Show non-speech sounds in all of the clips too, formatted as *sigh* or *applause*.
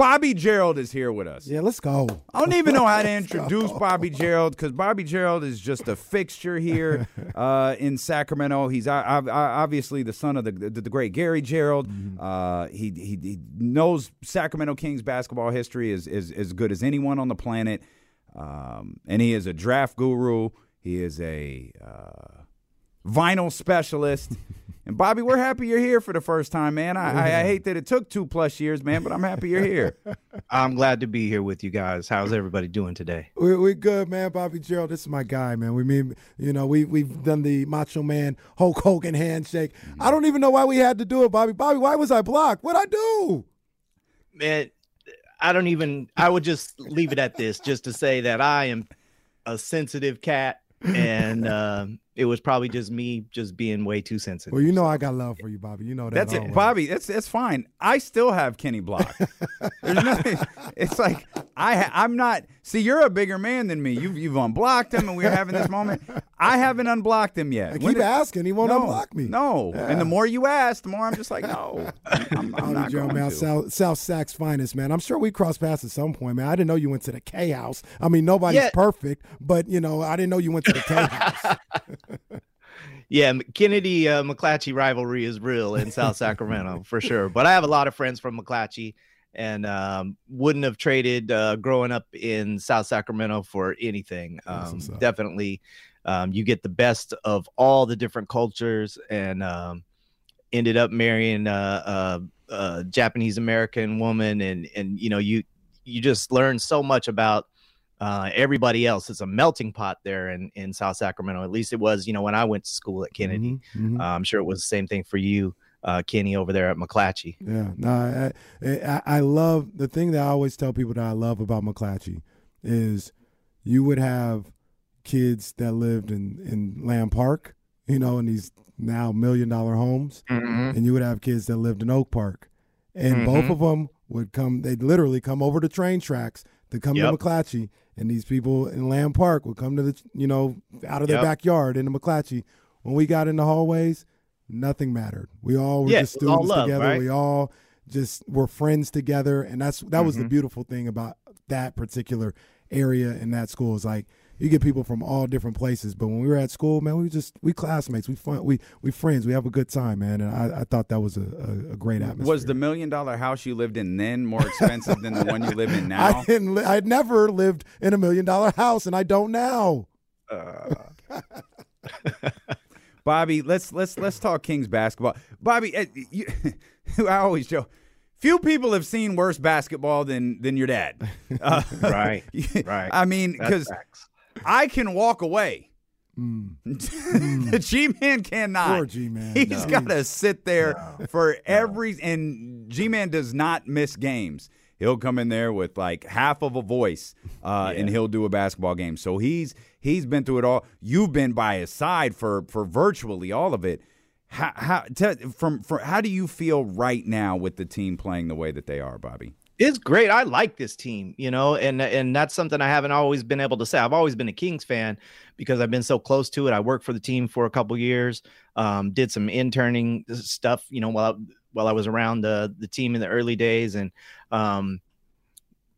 Bobby Gerould is here with us. Yeah, let's go. I don't even know how to *laughs* introduce Bobby Gerould because Bobby Gerould is just a fixture here *laughs* uh, in Sacramento. He's obviously the son of the, the, the great Gary Gerould. Mm-hmm. Uh, he, he, he knows Sacramento Kings basketball history is is as good as anyone on the planet, um, and he is a draft guru. He is a uh, vinyl specialist. *laughs* and Bobby, we're happy you're here for the first time, man. I, I, I, hate that it took two plus years, man, but I'm happy you're here. *laughs* I'm glad to be here with you guys. How's everybody doing today? We're, we're good, man. Bobby Gerould, this is my guy, man. We mean, you know, we we've done the Macho Man Hulk Hogan handshake. Mm-hmm. I don't even know why we had to do it, Bobby. Bobby, why was I blocked? What'd I do? Man, I don't even. I would just leave it at this, just to say that I am a sensitive cat and *laughs* um, it was probably just me just being way too sensitive. Well, you know I got love for you, Bobby. You know that. That's always. it, Bobby. That's that's fine. I still have Kenny Block. There's *laughs* nothing. It's like I I'm not. See, you're a bigger man than me. You've you've unblocked him, and we're having this moment. I haven't unblocked him yet. I keep did, asking. He won't no, unblock me. No. Yeah. And the more you ask, the more I'm just like, no. *laughs* I'm, I'm not Joe, going man, to. South, South Sacs finest, man. I'm sure we crossed paths at some point, man. I didn't know you went to the K House. I mean, nobody's yeah. perfect, but you know, I didn't know you went to the K House. *laughs* *laughs* yeah, Kennedy uh, McClatchy rivalry is real in South Sacramento for sure. But I have a lot of friends from McClatchy and um, wouldn't have traded uh, growing up in South Sacramento for anything. Um, definitely, um, you get the best of all the different cultures, and um, ended up marrying a, a, a Japanese American woman, and and you know you you just learn so much about uh, everybody else. It's a melting pot there in, in South Sacramento. At least it was, you know, when I went to school at Kennedy. Mm-hmm, mm-hmm. Uh, I'm sure it was the same thing for you uh, Kenny over there at McClatchy. Yeah, no, I, I, I love the thing that I always tell people that I love about McClatchy is you would have kids that lived in in Land Park, you know, in these now million dollar homes, mm-hmm. and you would have kids that lived in Oak Park, and mm-hmm. both of them would come. They'd literally come over the train tracks to come yep. to McClatchy, and these people in Land Park would come to the you know out of their yep. backyard into McClatchy. When we got in the hallways, nothing mattered. We all were yeah, just students love, together. Right? We all just were friends together, and that's that mm-hmm. was the mm-hmm. beautiful thing about that particular area in that school. Is like you get people from all different places, but when we were at school, man, we just we classmates, we fun, we we friends, we have a good time, man. And I, I thought that was a, a, a, great atmosphere. Was the million dollar house you lived in then more expensive than the one you live in *laughs* now? I didn't. Li- I'd never lived in a million dollar house, and I don't now. Uh. *laughs* Bobby, let's let's let's talk Kings basketball. Bobby, uh, you, *laughs* I always joke. Few people have seen worse basketball than than your dad. Uh, right, right. I mean, because I can walk away. Mm. *laughs* the G Man cannot. Poor G Man. He's no. got to sit there no. for every. And G Man does not miss games he'll come in there with like half of a voice uh, yeah. and he'll do a basketball game. So he's he's been through it all. You've been by his side for for virtually all of it. How, how t- from, from how do you feel right now with the team playing the way that they are, Bobby? It's great. I like this team, you know, and and that's something I haven't always been able to say. I've always been a Kings fan because I've been so close to it. I worked for the team for a couple years, um, did some interning stuff, you know, while while I was around the the team in the early days, and um,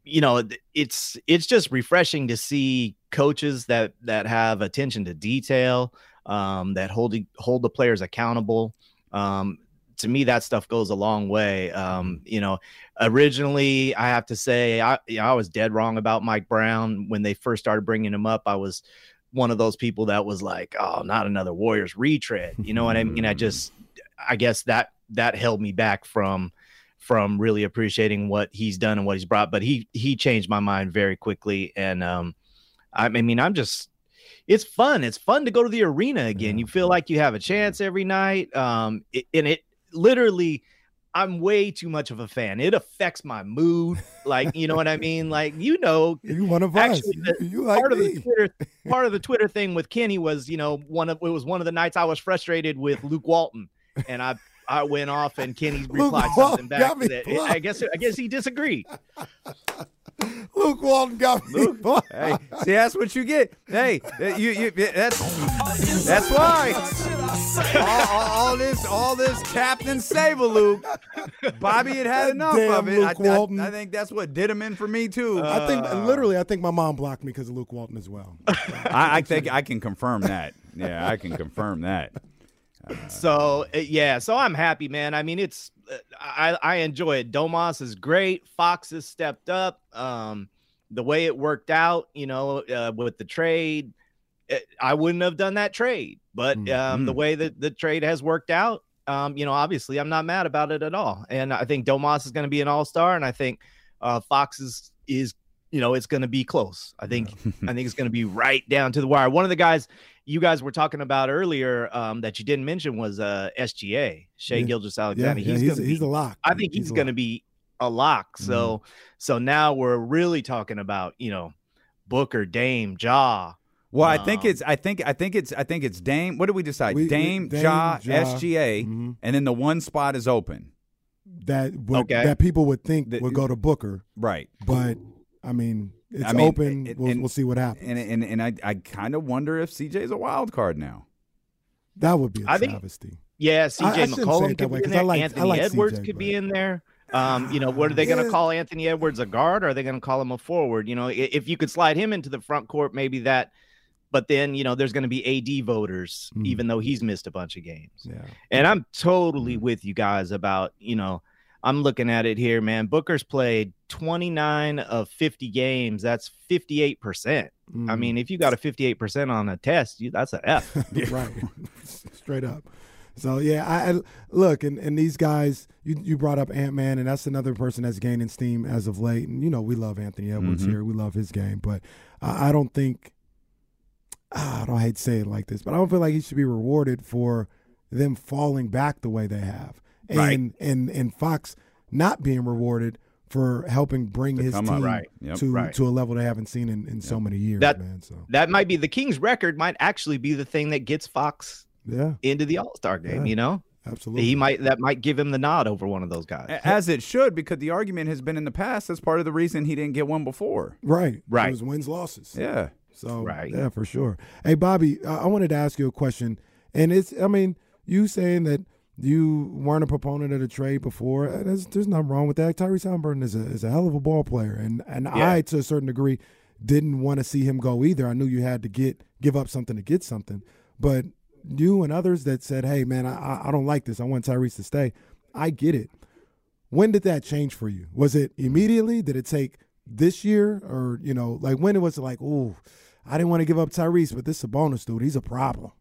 you know, it's it's just refreshing to see coaches that that have attention to detail, um, that hold hold the players accountable. Um, to me that stuff goes a long way. Um, you know, originally I have to say I you know, I was dead wrong about Mike Brown when they first started bringing him up. I was one of those people that was like, oh, not another Warriors retread. You know what I mean? I just I guess that that held me back from from really appreciating what he's done and what he's brought. But he he changed my mind very quickly, and um, I, I mean I'm just it's fun. It's fun to go to the arena again. You feel like you have a chance every night. Um, it, and it literally, I'm way too much of a fan. It affects my mood. Like, you know what I mean? Like, you know, *laughs* You one of actually, us. the- You, like part of the Twitter, *laughs* part of the Twitter thing with Kenny was, you know, one of it was one of the nights I was frustrated with Luke Walton, and I I went off and Kenny replied Walton something back that I guess I guess he disagreed. *laughs* *laughs* Luke Walton got me. *laughs* Hey, see, that's what you get. Hey, that- you, you, that's that's why all, all, all this, all this Captain Sable Luke, Bobby had had enough Damn of it. Luke I, I- Walton. I, think that's what did him in for me too. I think literally, I think my mom blocked me because of Luke Walton as well. I, I think I can confirm that. Yeah, I can confirm that. So uh, yeah, so I'm happy, man. I mean, it's uh, I I enjoy it. Domas is great. Fox has stepped up. Um, the way it worked out, you know, uh, with the trade, it, I wouldn't have done that trade. But um, the Mhm. way that the trade has worked out, um, you know, obviously I'm not mad about it at all. And I think Domas is going to be an all star, and I think uh, Fox is is you know it's going to be close. I think *laughs* I think it's going to be right down to the wire. One of the guys you guys were talking about earlier um, that you didn't mention was uh, SGA Shai Yeah. Gilgeous-Alexander. yeah, he's he's, gonna he's a lock. I think he's, a going to be a lock. Mm-hmm. So so now we're really talking about you know Booker, Dame, Ja. Well, I think Um, it's I think I think it's I think it's Dame. What did we decide? We- Dame, Dame, Ja, Ja, SGA, Mhm. and then the one spot is open. that would, Okay. that people would think That- would go to Booker, Right. but I mean, it's I mean, open. and- we'll, and- we'll see what happens. And and and I I kind of wonder if CJ's a wild card now. that would be a I think- travesty. Yeah, I- I CJ McCollum it that could way, be 'cause in I there. like- I Anthony like Edwards CJ, could be in there. Um, you know, what are they going to call Anthony Edwards a guard? Or are they going to call him a forward? You know, if you could slide him into the front court, maybe that. But then you know, there's going to be AD voters, Mm. even though he's missed a bunch of games. Yeah. And I'm totally with you guys about, you know, I'm looking at it here, man. Booker's played 29 of 50 games. That's 58%. I Mhm. mean, if you got a 58% on a test, you, that's a F. *laughs* right, *laughs* straight up. So yeah, I, I look and, and these guys. You you brought up Ant Man, and that's another person that's gaining steam as of late. And you know we love Anthony Edwards Mhm. here. We love his game, but I, I don't think. ah, I don't hate to say it like this, but I don't feel like he should be rewarded for them falling back the way they have, and Right. and and Fox not being rewarded for helping bring To his team up. Right. Yep. to Right. to a level they haven't seen in, in so many years, That- man. So that might be the Kings record, might actually be the thing that gets Fox yeah, into the All Star game, Yeah. you know? absolutely. He might, that might give him the nod over one of those guys. As it should, because the argument has been in the past. That's part of the reason he didn't get one before. right, Right. It was wins losses. Yeah. So Right. yeah, for sure. Hey, Bobby, I I wanted to ask you a question, and it's I mean, you saying that you weren't a proponent of the trade before. uh, There's, there's nothing wrong with that. Tyrese Halliburton is a is a hell of a ball player, and and Yeah. I to a certain degree didn't want to see him go either. I knew you had to get give up something to get something, but you and others that said, "Hey, man, I I- I don't like this. I want Tyrese to stay." I get it. When did that change for you? Was it immediately? Did it take this year, or you know, like when it was like, "Ooh, I didn't want to give up Tyrese, but this is a bonus dude, he's a problem."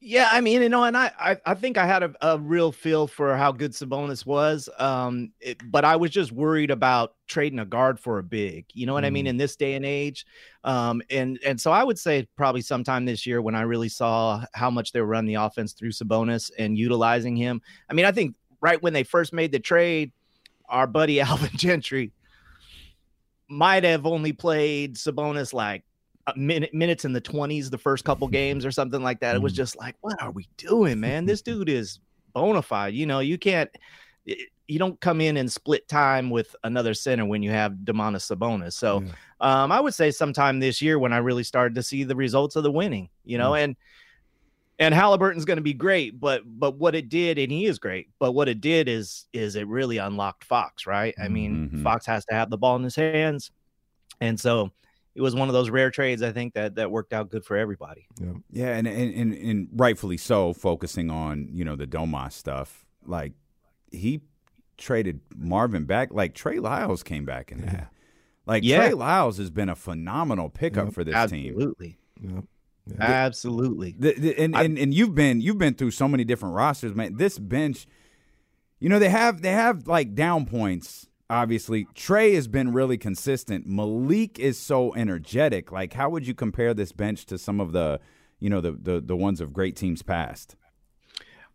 Yeah, I mean, you know, and I, I, I think I had a, a real feel for how good Sabonis was. Um, it, but I was just worried about trading a guard for a big. You know what I mean? Mm. In this day and age, um, and and so I would say probably sometime this year when I really saw how much they were running the offense through Sabonis and utilizing him. I mean, I think right when they first made the trade, our buddy *laughs* Alvin Gentry might have only played Sabonis like minute, minutes in the 20s the first couple games or something like that. It was Mhm. just like, what are we doing, man? This *laughs* dude is bona fide. You know, you can't, you don't come in and split time with another center when you have Domantas Sabonis. So Yeah. um, I would say sometime this year when I really started to see the results of the winning, you know, and and Halliburton's going to be great, but but what it did, and he is great, but what it did is is it really unlocked Fox, right? I mean, Mhm. Fox has to have the ball in his hands, and so it was one of those rare trades I think that that worked out good for everybody. Yeah, yeah, and and, and and rightfully so, focusing on you know the Domas stuff. like he traded Marvin back. Like Trey Lyles came back in that. Like Yeah. Trey Lyles has been a phenomenal pickup Yep. for this team. Absolutely. Yep. Absolutely. The, the, and, and and you've been you've been through so many different rosters, man. This bench, you know, they have they have like down points. Obviously, Trey has been really consistent. Malik is so energetic. Like, how would you compare this bench to some of the, you know, the the, the ones of great teams past?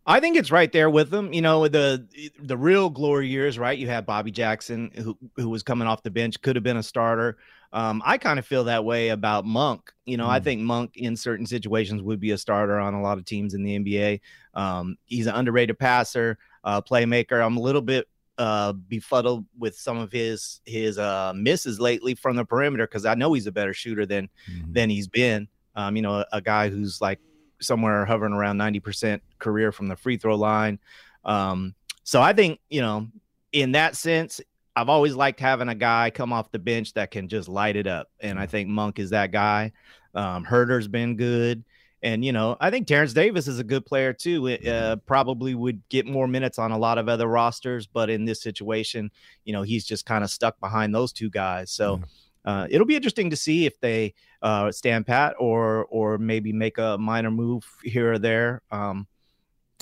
I think it's right there with them. You know, the the real glory years, right? You had Bobby Jackson, who who was coming off the bench, could have been a starter. Um, I kind of feel that way about Monk. You know, I think Monk in certain situations would be a starter on a lot of teams in the NBA. Um, he's an underrated passer, uh, playmaker. I'm a little bit uh, befuddled with some of his his uh, misses lately from the perimeter because I know he's a better shooter than than he's been. Um, you know, a, a guy who's like somewhere hovering around 90% career from the free throw line. Um, so I think, you know, in that sense, I've always liked having a guy come off the bench that can just light it up. And I think Monk is that guy. Um, Huerter's been good. And, you know, I think Terrence Davis is a good player too. It, Uh, probably would get more minutes on a lot of other rosters. But in this situation, you know, he's just kind of stuck behind those two guys. So, uh, it'll be interesting to see if they uh, stand pat or or maybe make a minor move here or there. Um,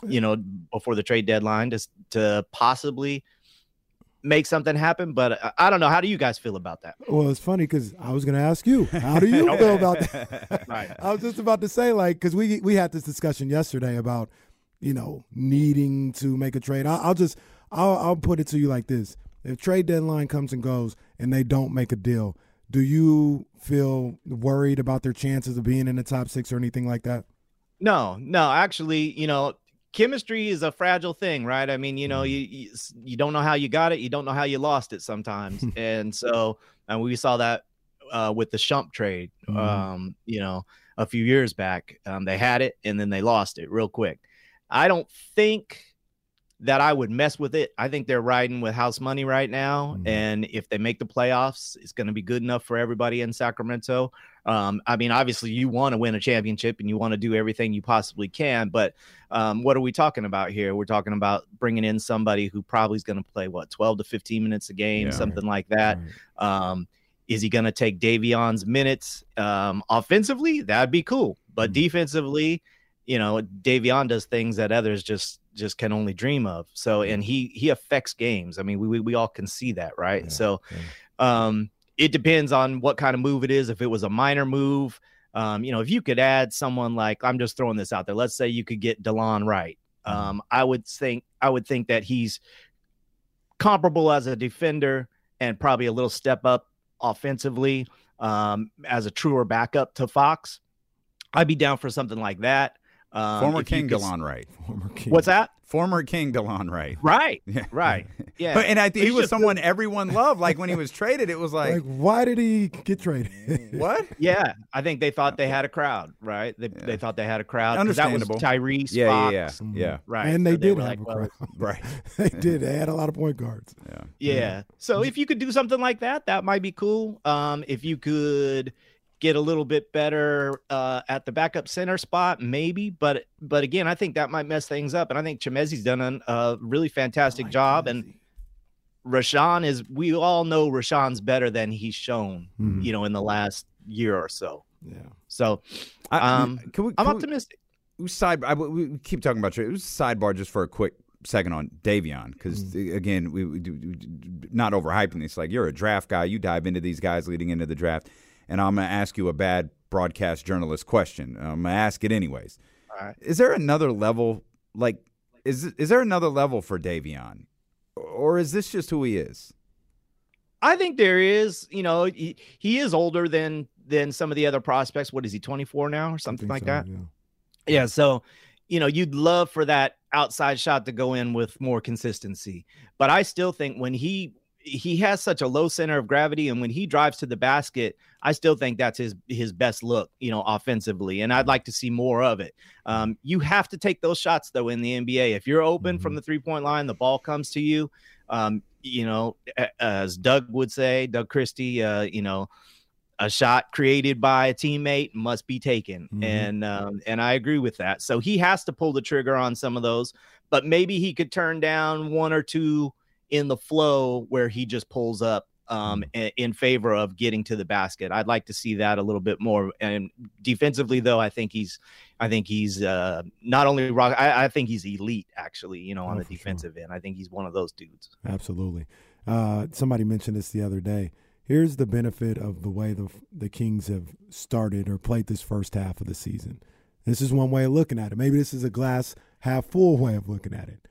you know, before the trade deadline, to to possibly make something happen. But I, I don't know. How do you guys feel about that? Well, it's funny because I was going to ask you, how do you *laughs* feel about that? *laughs* Right. *laughs* I was just about to say, like, because we we had this discussion yesterday about, you know, needing to make a trade. I'll, I'll just, I'll, I'll put it to you like this: if trade deadline comes and goes and they don't make a deal, do you feel worried about their chances of being in the top six or anything like that? No, no, actually, you know, chemistry is a fragile thing, right? I mean, you know, you you, you don't know how you got it, you don't know how you lost it sometimes, *laughs* and so and we saw that uh, with the Shump trade, Mhm. um, you know, a few years back. Um, they had it and then they lost it real quick. I don't think that I would mess with it. I think they're riding with house money right now, Mhm. and if they make the playoffs, it's going to be good enough for everybody in Sacramento. Um, I mean, obviously, you want to win a championship and you want to do everything you possibly can. But um, what are we talking about here? We're talking about bringing in somebody who probably is going to play what 12 to 15 minutes a game, Yeah. something like that. Um, is he going to take Davion's minutes um, offensively? That'd be cool. But Mhm. defensively, you know, Davion does things that others just just can only dream of. So, and he he affects games. I mean, we we, we all can see that, right? Yeah, so, um, it depends on what kind of move it is. If it was a minor move, um, you know, if you could add someone like I'm just throwing this out there. Let's say you could get Delon Wright. Um, I would think I would think that he's comparable as a defender and probably a little step up offensively um, as a truer backup to Fox. I'd be down for something like that. Um, Former King DeLon Wright. Former king. What's that? Former King DeLon Wright. Right, Yeah. right. *laughs* Yeah. But, and I think he was just- someone everyone loved. Like when he was traded, it was like, Like, why did he get traded? *laughs* what? Yeah, I think they thought they had a crowd, right? They, Yeah. they thought they had a crowd. 'cause That was Understandable. Tyrese, Yeah, Fox, yeah, yeah, yeah. right? And they So did were have like, a well, crowd. *laughs* Right. they did. They had a lot of point guards. Yeah. Yeah. So if you could do something like that, that might be cool. Um, if you could get a little bit better uh, at the backup center spot, maybe. But but again, I think that might mess things up. And I think Chimezie's done an- a really fantastic job. And Richaun is. We all know Richaun's better than he's shown. Mhm. You know, in the last year or so. Yeah. So I, Um, can we, I'm optimistic. we side I, we keep talking about. It was a sidebar just for a quick second on Davion because again we, we do- not overhyping this. Like you're a draft guy, you dive into these guys leading into the draft, and I'm gonna ask you a bad broadcast journalist question. I'm gonna ask it anyways. All right. Is there another level? Like is is there another level for Davion, or is this just who he is? I think there is, you know, he, he is older than than some of the other prospects. What is he, 24 now or something like so, that? Yeah. Yeah. So, you know, you'd love for that outside shot to go in with more consistency. But I still think when he he has such a low center of gravity and when he drives to the basket, I still think that's his his best look, you know, offensively. And I'd like to see more of it. Um, you have to take those shots though in the NBA. If you're open from the three point line, the ball comes to you. Um, you know, as Doug would say, Doug Christie, uh, you know, a shot created by a teammate must be taken, Mhm. and um, and I agree with that. So he has to pull the trigger on some of those, but maybe he could turn down one or two in the flow where he just pulls up um, in favor of getting to the basket. I'd like to see that a little bit more. And defensively, though, I think he's, I think he's uh, not only rock. I, I think he's elite, actually. You know, on Oh, the for sure. defensive end, I think he's one of those dudes. Absolutely. Uh, somebody mentioned this the other day. Here's the benefit of the way the the Kings have started or played this first half of the season. This is one way of looking at it. Maybe this is a glass half full way of looking at it.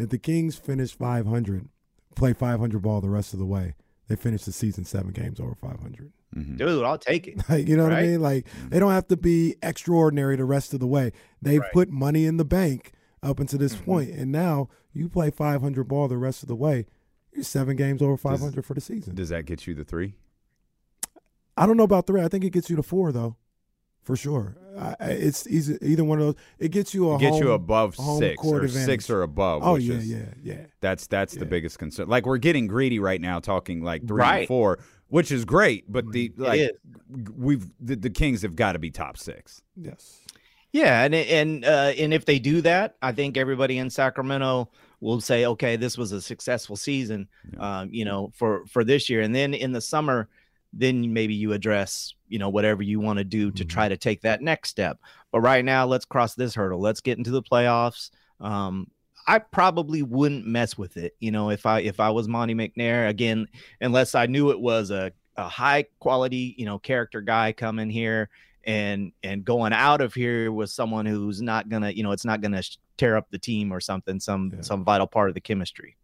If the Kings finish 500, play 500 ball the rest of the way, they finish the season seven games over 500. Mhm. Dude, I'll take it. *laughs* Like, you know what I mean? Like they don't have to be extraordinary the rest of the way. They've Right. put money in the bank up until this Mhm. point, and now you play 500 ball the rest of the way. You're seven games over 500 for the season. Does that get you the three? I don't know about three. I think it gets you to four though, for sure. I, I- it's easy, either one of those. It gets you a It gets you above home six court or advantage. six or above. Oh which yeah, is, yeah, yeah. That's that's the biggest concern. Like we're getting greedy right now, talking like three and four, which is great. But the like we've the, the Kings have got to be top six. Yes. Yeah, and and uh, and if they do that, I think everybody in Sacramento will say, okay, this was a successful season, um, you know, for for this year. And then in the summer, then maybe you address, you know, whatever you want to do to Mhm. try to take that next step. But right now, let's cross this hurdle. Let's get into the playoffs. Um, I probably wouldn't mess with it, you know, if I if I was Monte McNair again, unless I knew it was a a high quality, you know, character guy coming here and and going out of here with someone who's not gonna, you know, it's not gonna tear up the team or something, some Yeah. some vital part of the chemistry.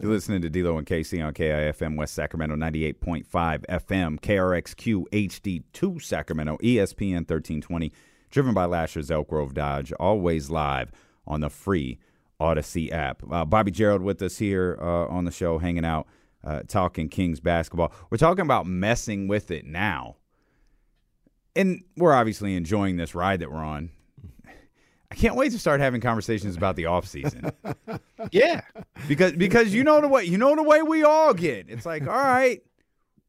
You're listening to D'Lo and Casey on KIFM West Sacramento 98.5 FM, KRXQ HD2 Sacramento, ESPN 1320, driven by Lasher's Elk Grove Dodge, always live on the free Audacy app. Uh, Bobby Gerould with us here uh, on the show, hanging out, uh, talking Kings basketball. We're talking about messing with it now. And we're obviously enjoying this ride that we're on. I can't wait to start having conversations about the off season. *laughs* Yeah. because because you know the way you know the way we all get. It's like, all right,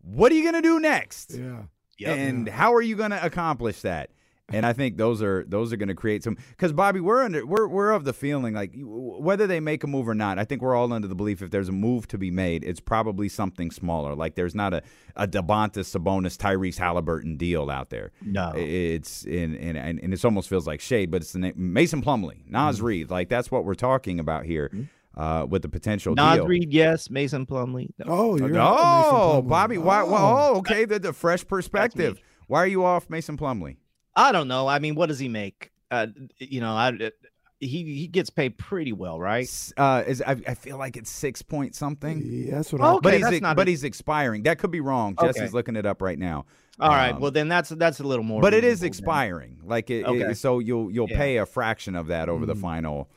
what are you gonna do next? Yeah. Yep. And how are you gonna accomplish that? And I think those are those are going to create some because Bobby, we're under we're we're of the feeling like whether they make a move or not. I think we're all under the belief if there's a move to be made, it's probably something smaller. Like there's not a a Domantas Sabonis, Tyrese Halliburton deal out there. No. It's in and and, and it almost feels like shade, but it's the name Mason Plumlee, Naz Mm-hmm. Reid. Like that's what we're talking about here uh, with the potential Naz deal. Reid, yes. Mason Plumlee. No. Oh, you're off Mason Oh, Plumlee. Bobby, why? why Oh. oh, okay. The, the fresh perspective. Why are you off Mason Plumlee? I don't know. I mean, what does he make? Uh, you know, I he he gets paid pretty well, right? Uh, is I, I feel like it's six point something. Yeah, that's what Oh, I. Okay, but he's that's not but a- he's expiring. That could be wrong. Okay. Jesse's looking it up right now. All right. Um, Well, then that's that's a little more. but it is reasonable then. expiring. Like it, it- so you'll you'll Yeah. pay a fraction of that over the final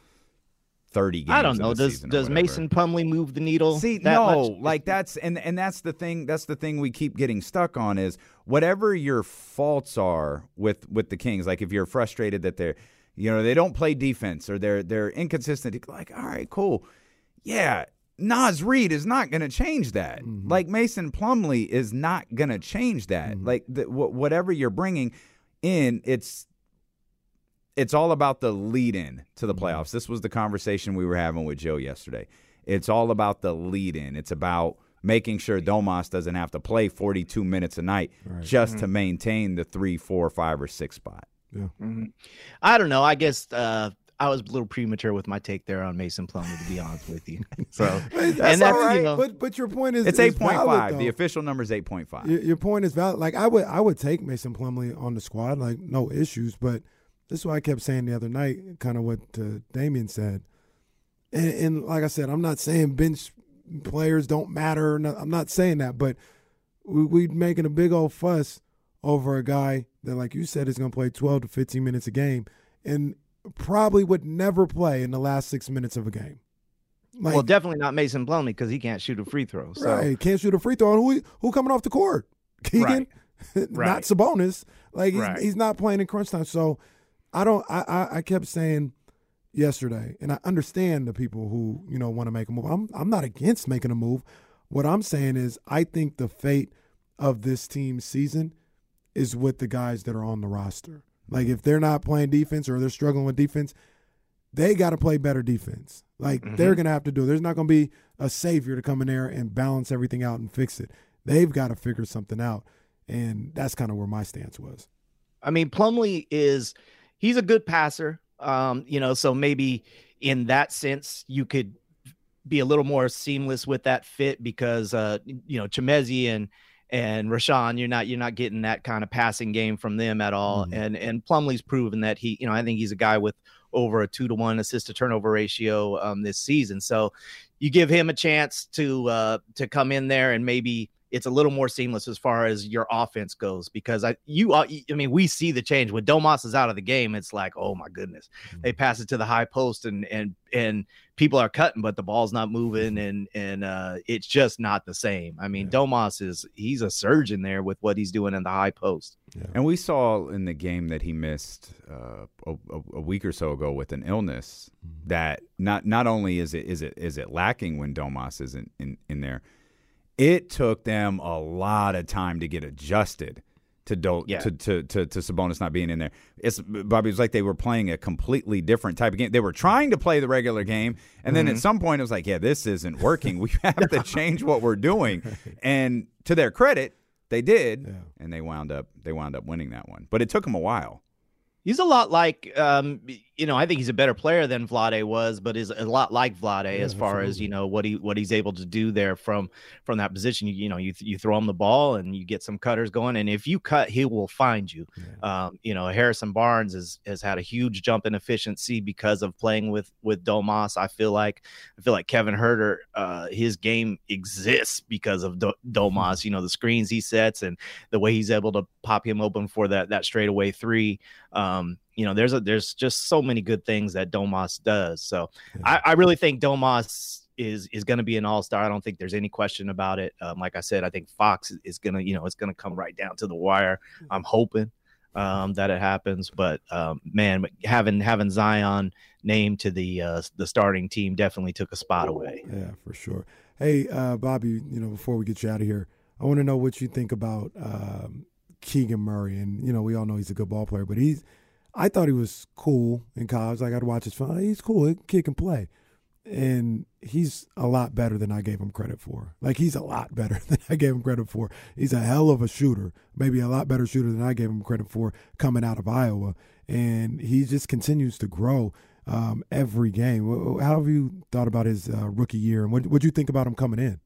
thirty games. I don't know. Does does. Mason Plumlee move the needle? See, that no, much? like that's and and that's the thing. That's the thing we keep getting stuck on is whatever your faults are with with the Kings. Like if you're frustrated that they're, you know, they don't play defense or they're they're inconsistent. Like, all right, cool, yeah. Naz Reid is not going to change that. Mm-hmm. Like Mason Plumlee is not going to change that. Mm-hmm. Like the, wh- whatever you're bringing in, it's it's all about the lead in to the playoffs. This was the conversation we were having with Joe yesterday. It's all about the lead in. It's about making sure Domas doesn't have to play 42 minutes a night just to maintain the three, four, five, or six spot. Mhm. I don't know. I guess uh, I was a little premature with my take there on Mason Plumlee, to be honest with you. *laughs* So, That's and that's all right. you know, But but your point is It's 8.5. The official number is 8.5. Your, your point is valid. Like I would, I would take Mason Plumlee on the squad, like no issues. But this is what I kept saying the other night, kind of what uh, Damien said. And, and like I said, I'm not saying bench players don't matter. No, I'm not saying that, but we we making a big old fuss over a guy that, like you said, is going to play 12 to 15 minutes a game, and probably would never play in the last six minutes of a game. Like, well, definitely not Mason Plumlee because he can't shoot a free throw. So, Right, can't shoot a free throw. And who who coming off the court? Keegan, *laughs* not Right. Sabonis. Like he's, Right. he's not playing in crunch time. So I don't. I, I I kept saying yesterday, and I understand the people who you know want to make a move. I'm I'm not against making a move. What I'm saying is, I think the fate of this team's season is with the guys that are on the roster. Like if they're not playing defense or they're struggling with defense, they got to play better defense. Like mm-hmm. they're going to have to do. It. There's not going to be a savior to come in there and balance everything out and fix it. They've got to figure something out, and that's kind of where my stance was. I mean, Plumlee is he's a good passer. Um, you know, so maybe in that sense you could be a little more seamless with that fit because uh, you know Chimezie and and Richaun, you're not you're not getting that kind of passing game from them at all. Mm-hmm. And and Plumlee's proven that he, you know, I think he's a guy with over a two to one assist to turnover ratio um, this season. So you give him a chance to uh, to come in there and maybe it's a little more seamless as far as your offense goes because I you I mean we see the change when Domas is out of the game it's like oh my goodness mm-hmm. they pass it to the high post and and and people are cutting but the ball's not moving mm-hmm. and and uh, it's just not the same I mean yeah. Domas is he's a surgeon there with what he's doing in the high post yeah. and we saw in the game that he missed uh, a, a, week or so ago with an illness mm-hmm. that not not only is it is it is it lacking when Domas isn't in, in there it took them a lot of time to get adjusted to yeah. to, to to to Sabonis not being in there. It's Bobby it was like they were playing a completely different type of game. They were trying to play the regular game, and then mm-hmm. at some point it was like, yeah, this isn't working. We *laughs* have to change what we're doing. *laughs* And to their credit, they did, yeah. and they wound up they wound up winning that one. But it took them a while. He's a lot like, um, you know, I think he's a better player than Vlade was, but is a lot like Vlade yeah, as far absolutely. as you know what he what he's able to do there from from that position. You, you know, you you throw him the ball and you get some cutters going, and if you cut, he will find you. Yeah. Um, you know, Harrison Barnes has has had a huge jump in efficiency because of playing with with Domas. I feel like I feel like Kevin Huerter, uh, his game exists because of Do- Domas. You know, the screens he sets and the way he's able to pop him open for that that straightaway three. Um, you know, there's a there's just so many good things that Domas does. So I, I really think Domas is is going to be an all star. I don't think there's any question about it. Um, like I said, I think Fox is going to you know it's going to come right down to the wire. I'm hoping um, that it happens, but um, man, having having Zion named to the uh, the starting team definitely took a spot away. Yeah, for sure. Hey, uh, Bobby, you know before we get you out of here, I want to know what you think about um, Keegan Murray, and you know we all know he's a good ball player, but he's I thought he was cool in college. Like I'd watch his film. He's cool. Kid can play, and he's a lot better than I gave him credit for. Like he's a lot better *laughs* than I gave him credit for. He's a hell of a shooter, maybe a lot better shooter than I gave him credit for coming out of Iowa, and he just continues to grow. Um, every game. How have you thought about his uh, rookie year, and what would you think about him coming in?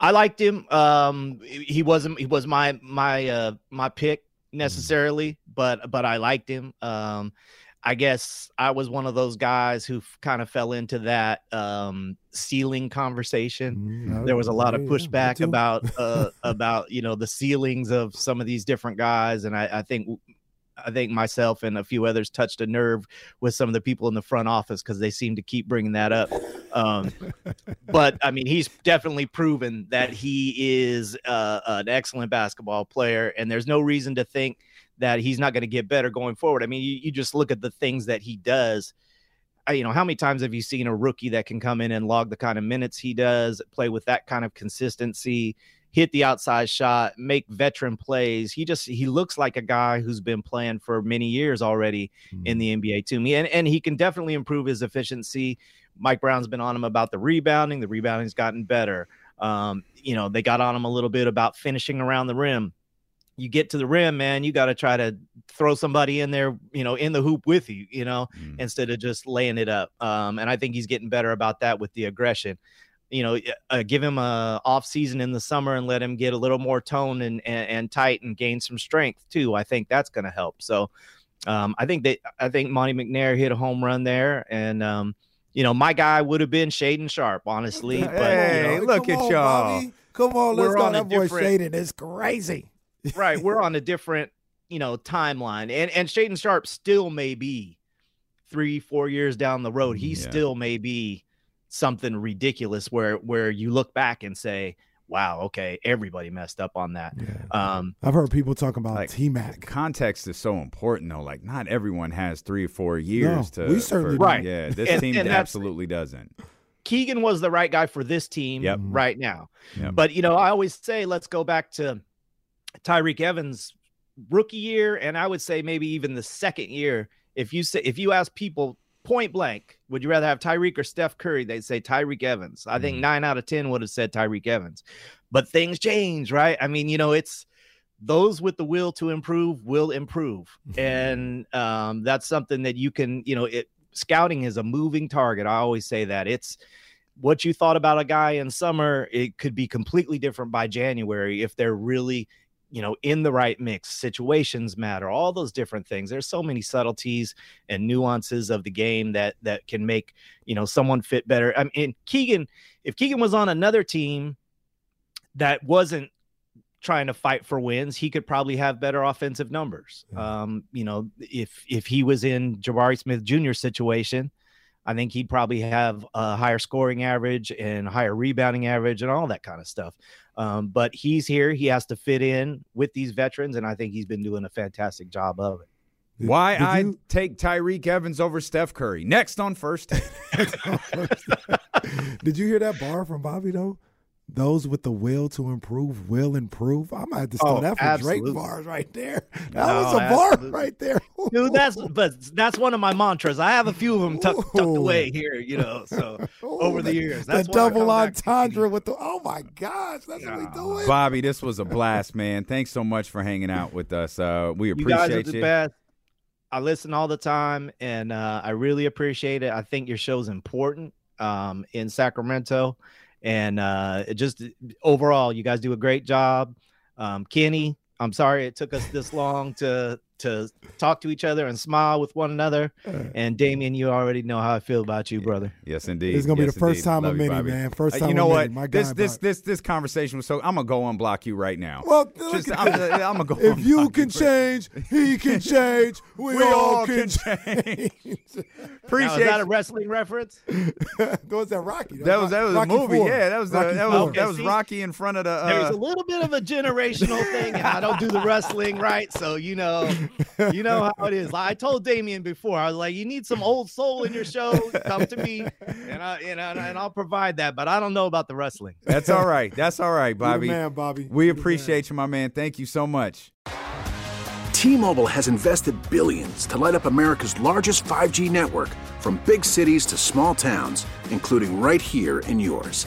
I liked him. Um, he wasn't. He was my my uh, my pick necessarily, but but I liked him. Um, I guess I was one of those guys who kind of fell into that um, ceiling conversation. Mm, there was a lot of pushback yeah, about *laughs* uh, about you know the ceilings of some of these different guys, and I, I think I think myself and a few others touched a nerve with some of the people in the front office because they seem to keep bringing that up. Um, but I mean, he's definitely proven that he is uh, an excellent basketball player, and there's no reason to think that he's not going to get better going forward. I mean, you, you just look at the things that he does. I, you know, how many times have you seen a rookie that can come in and log the kind of minutes he does, play with that kind of consistency? Hit the outside shot, make veteran plays. He just he looks like a guy who's been playing for many years already mm-hmm. in the NBA to me. And and he can definitely improve his efficiency. Mike Brown's been on him about the rebounding. The rebounding's gotten better. Um, you know, they got on him a little bit about finishing around the rim. You get to the rim, man, you got to try to throw somebody in there, you know, in the hoop with you, you know, mm. instead of just laying it up. Um, and I think he's getting better about that with the aggression you know, uh, give him a off season in the summer and let him get a little more tone and, and, and tight and gain some strength too. I think that's going to help. So um, I think that I think Monte McNair hit a home run there, and um, you know, my guy would have been Shaedon Sharpe, honestly. *laughs* But hey, you know, look at on, y'all. Bobby. Come on, let's we're go. On that boy Shaedon is crazy. *laughs* right, we're on a *laughs* different, you know, timeline, and and Shaedon Sharpe still may be three, four years down the road. He yeah. still may be something ridiculous where where you look back and say, "Wow, okay, everybody messed up on that." Yeah. Um, I've heard people talk about like, T Mac. Context is so important, though. Like, not everyone has three or four years no, to. We certainly for, right. Yeah, this and, team and absolutely doesn't. Keegan was the right guy for this team Yep. right now. Yep. But you know, I always say let's go back to Tyreke Evans rookie year, and I would say maybe even the second year. If you say if you ask people point blank, would you rather have Tyreke or Steph Curry? They'd say Tyreke Evans. I think nine out of ten would have said Tyreke Evans. But things change, right? I mean, you know, it's those with the will to improve will improve, *laughs* and um, that's something that you can, you know, it scouting is a moving target. I always say that it's what you thought about a guy in summer, it could be completely different by January if they're really, you know, in the right mix. Situations matter, all those different things. There's so many subtleties and nuances of the game that that can make, you know, someone fit better. I mean, Keegan, if Keegan was on another team that wasn't trying to fight for wins, he could probably have better offensive numbers. Um, you know, if if he was in Jabari Smith Jr. situation, I think he'd probably have a higher scoring average and higher rebounding average and all that kind of stuff. Um, but he's here. He has to fit in with these veterans, and I think he's been doing a fantastic job of it. Why did I you- take Tyreke Evans over Steph Curry? Next on first. Take. *laughs* *laughs* Did you hear that bar from Bobby though? Those with the will to improve will improve. I might have to steal Oh, that for absolutely. Drake bars right there. *laughs* That No, was a bar right there. *laughs* Dude, that's but that's one of my mantras. I have a few of them tucked, tucked away here, you know. So *laughs* Oh, over the that- years, that that's why I come double entendre with the. Oh my gosh, that's what we doing. Bobby, this was a blast, man. Thanks so much for hanging out with us. Uh, we you guys are appreciate the you. best. I listen all the time, and uh, I really appreciate it. I think your show's important um, in Sacramento, and uh, just overall, you guys do a great job. Um, Kenny, I'm sorry it took us this long to to talk to each other and smile with one another. And Damien, you already know how I feel about you, brother. Yes, indeed. It's gonna be the first indeed. time Love of you, many, Bobby. man. First Uh, time you know what? many. My this guy, this Bobby. this this conversation was so. I'm gonna go unblock you right now. Well, Just, I'm. I'm gonna go. if you can right- change, he *laughs* can change. We, we all can change. *laughs* Now, Appreciate is that a wrestling reference? *laughs* was that Rocky? That was that was Rocky a movie. Four. Yeah, that was the, that Four. was that was see? Rocky in front of the. There's Uh, a little bit of a generational thing, and I don't do the wrestling right, so you know, you know how it is. I told Damien before, I was like, "You need some old soul in your show. Come to me, and I, and, I, and I'll provide that." But I don't know about the wrestling. that's all right. That's all right, Bobby. man, Bobby. We You man. appreciate you, my man. Thank you so much. T-Mobile has invested billions to light up America's largest 5G network from big cities to small towns, including right here in yours.